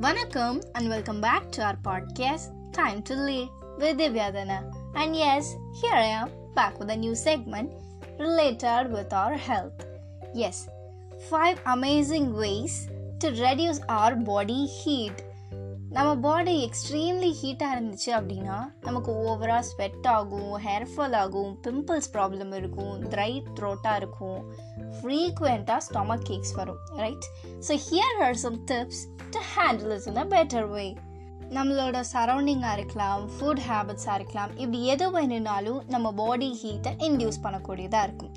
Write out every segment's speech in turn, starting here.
Vanakkam and welcome back to our podcast Time to Lead with Divyadana. And yes, here I am back with a new segment related with our health. Yes, five amazing ways to reduce our body heat. நம்ம பாடி extremely ஹீட்டாக இருந்துச்சு அப்படின்னா நமக்கு ஓவராக sweat ஆகும் hair fall ஆகும் pimples problem இருக்கும் dry த்ரோட்டாக இருக்கும் ஃப்ரீக்வெண்ட்டாக ஸ்டொமக் கேக்ஸ் வரும் right so here are some tips to handle is in a better way நம்மளோட சரௌண்டிங்காக இருக்கலாம் ஃபுட் ஹேபிட்ஸாக இருக்கலாம் இப்படி எது வேணுனாலும் நம்ம பாடி ஹீட்டை இன்டியூஸ் பண்ணக்கூடியதாக இருக்கும்.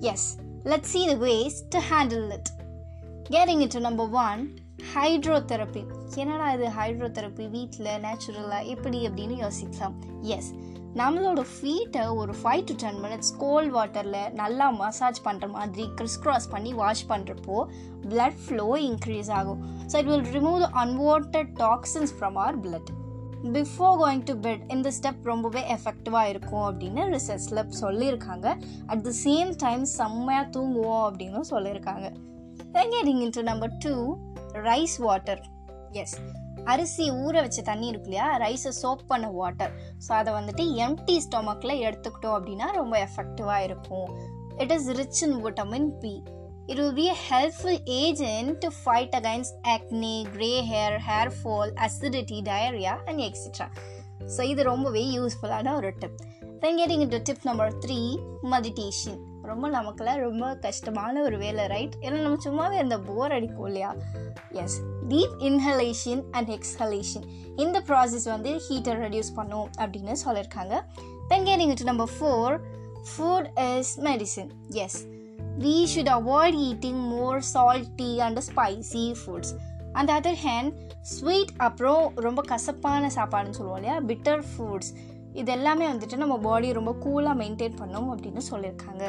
Yes let see the ways to handle it carrying it to number one hydrotherapy என்னடா இது ஹைட்ரோதெரப்பி வீட்டில் நேச்சுரலாக எப்படி அப்படின்னு யோசிக்கலாம். எஸ் நம்மளோட ஃபீட்டை ஒரு five to ten minutes cold வாட்டரில் நல்லா மசாஜ் பண்ணுற மாதிரி கிறிஸ் கிராஸ் பண்ணி வாஷ் பண்ணுறப்போ பிளட் ஃப்ளோ இன்க்ரீஸ் ஆகும். So it will remove the unwanted toxins from our blood before going to bed இந்த ஸ்டெப் ரொம்பவே எஃபெக்டிவாக இருக்கும் அப்படின்னு ரிசர்ச்சில் சொல்லியிருக்காங்க. அட் த சேம் டைம் செம்மையாக தூங்குவோம் அப்படின்னு சொல்லியிருக்காங்க. Then getting into number two rice water yes அரிசி ஊற வச்ச தண்ணி இருக்கு இல்லையா? ரைஸை சோப் பண்ண வாட்டர் ஸோ அதை வந்துட்டு எம்டி ஸ்டொமக்கில் எடுத்துக்கிட்டோம் அப்படின்னா ரொம்ப எஃபெக்டிவாக இருக்கும். It is rich in vitamin B it will be helpful agent to fight against acne grey hair hair fall acidity diarrhoea and etcetera so இது ரொம்பவே யூஸ்ஃபுல்லான ஒரு tip then getting to tip number three meditation ரொம்ப நமக்குலாம் ரொம்ப கஷ்டமான ஒரு வேலை ரைட் ஏன்னா நம்ம சும்மாவே அந்த போர் அடிக்கும் இல்லையா? Yes deep inhalation and exhalation இந்த ப்ராசஸ் வந்து ஹீட்டை ரெடியூஸ் பண்ணும் அப்படின்னு சொல்லியிருக்காங்க then getting to number four food is medicine yes we should avoid eating more salty and spicy foods அந்த அதர் ஹேண்ட் ஸ்வீட் அப்புறம் ரொம்ப கசப்பான சாப்பாடுன்னு சொல்லுவோம் இல்லையா? பிட்டர் ஃபுட்ஸ் இது எல்லாமே வந்துட்டு நம்ம பாடி ரொம்ப கூலாக மெயின்டைன் பண்ணும் அப்படின்னு சொல்லியிருக்காங்க.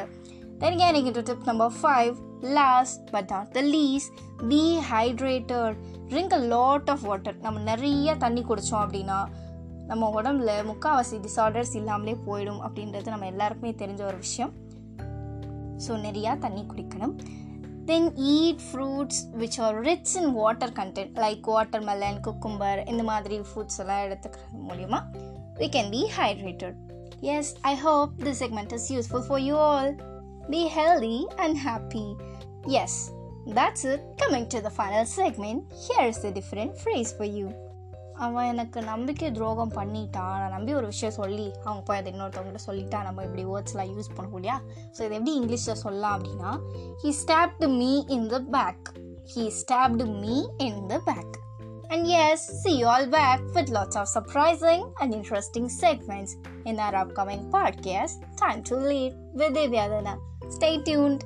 தென் எனக்கு to tip number five last but not the least be hydrated drink a lot of water நம்ம நிறைய தண்ணி குடித்தோம் அப்படின்னா நம்ம உடம்புல முக்கால்வாசி டிசார்டர்ஸ் இல்லாமலே போயிடும் அப்படின்றது நம்ம எல்லாருக்குமே தெரிஞ்ச ஒரு விஷயம். ஸோ நிறையா தண்ணி குடிக்கணும். Then eat fruits which are rich in water content like watermelon cucumber இந்த மாதிரி ஃபுட்ஸ் எல்லாம் எடுத்துக்கிறது மூலிமா we can be hydrated. Yes, I hope this segment is useful for you all. Be healthy and happy. Yes, that's it. Coming to the final segment, here's the different phrase for you. அவன் எனக்கு நம்பிக்கை துரோகம் பண்ணிட்டான். நான் நம்பி ஒரு விஷயம் சொல்லி அவங்க போய் அதை இன்னொருத்தவங்ககிட்ட சொல்லிட்டா நம்ம இப்படி வேர்ட்ஸ்லாம் யூஸ் பண்ணுவோம் இல்லையா ஸோ இது எப்படி இங்கிலீஷில் சொல்லலாம் அப்படின்னா he stabbed me in the back he stabbed me in the back And yes, see you all back with lots of surprising and interesting segments in our upcoming podcast, Time to Lead with Divyadana. Stay tuned.